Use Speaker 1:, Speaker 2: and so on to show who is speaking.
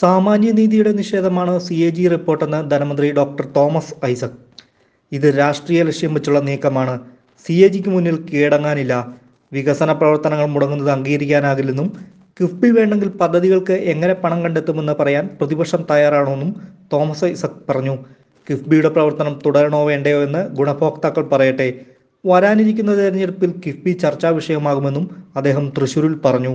Speaker 1: സാമാന്യനീതിയുടെ നിഷേധമാണ് C A G റിപ്പോർട്ടെന്ന് ധനമന്ത്രി ഡോക്ടർ തോമസ് ഐസക്. ഇത് രാഷ്ട്രീയ ലക്ഷ്യം വെച്ചുള്ള നീക്കമാണ്. സി എ ജിക്ക് മുന്നിൽ കീഴടങ്ങാനില്ല. വികസന പ്രവർത്തനങ്ങൾ മുടങ്ങുന്നത് അംഗീകരിക്കാനാകില്ലെന്നും കിഫ്ബി വേണ്ടെങ്കിൽ പദ്ധതികൾക്ക് എങ്ങനെ പണം കണ്ടെത്തുമെന്ന് പറയാൻ പ്രതിപക്ഷം തയ്യാറാണെന്നും തോമസ് ഐസക് പറഞ്ഞു. കിഫ്ബിയുടെ പ്രവർത്തനം തുടരണോ വേണ്ടയോ എന്ന് ഗുണഭോക്താക്കൾ പറയട്ടെ. വരാനിരിക്കുന്ന തെരഞ്ഞെടുപ്പിൽ കിഫ്ബി ചർച്ചാ വിഷയമാകുമെന്നും അദ്ദേഹം തൃശൂരിൽ പറഞ്ഞു.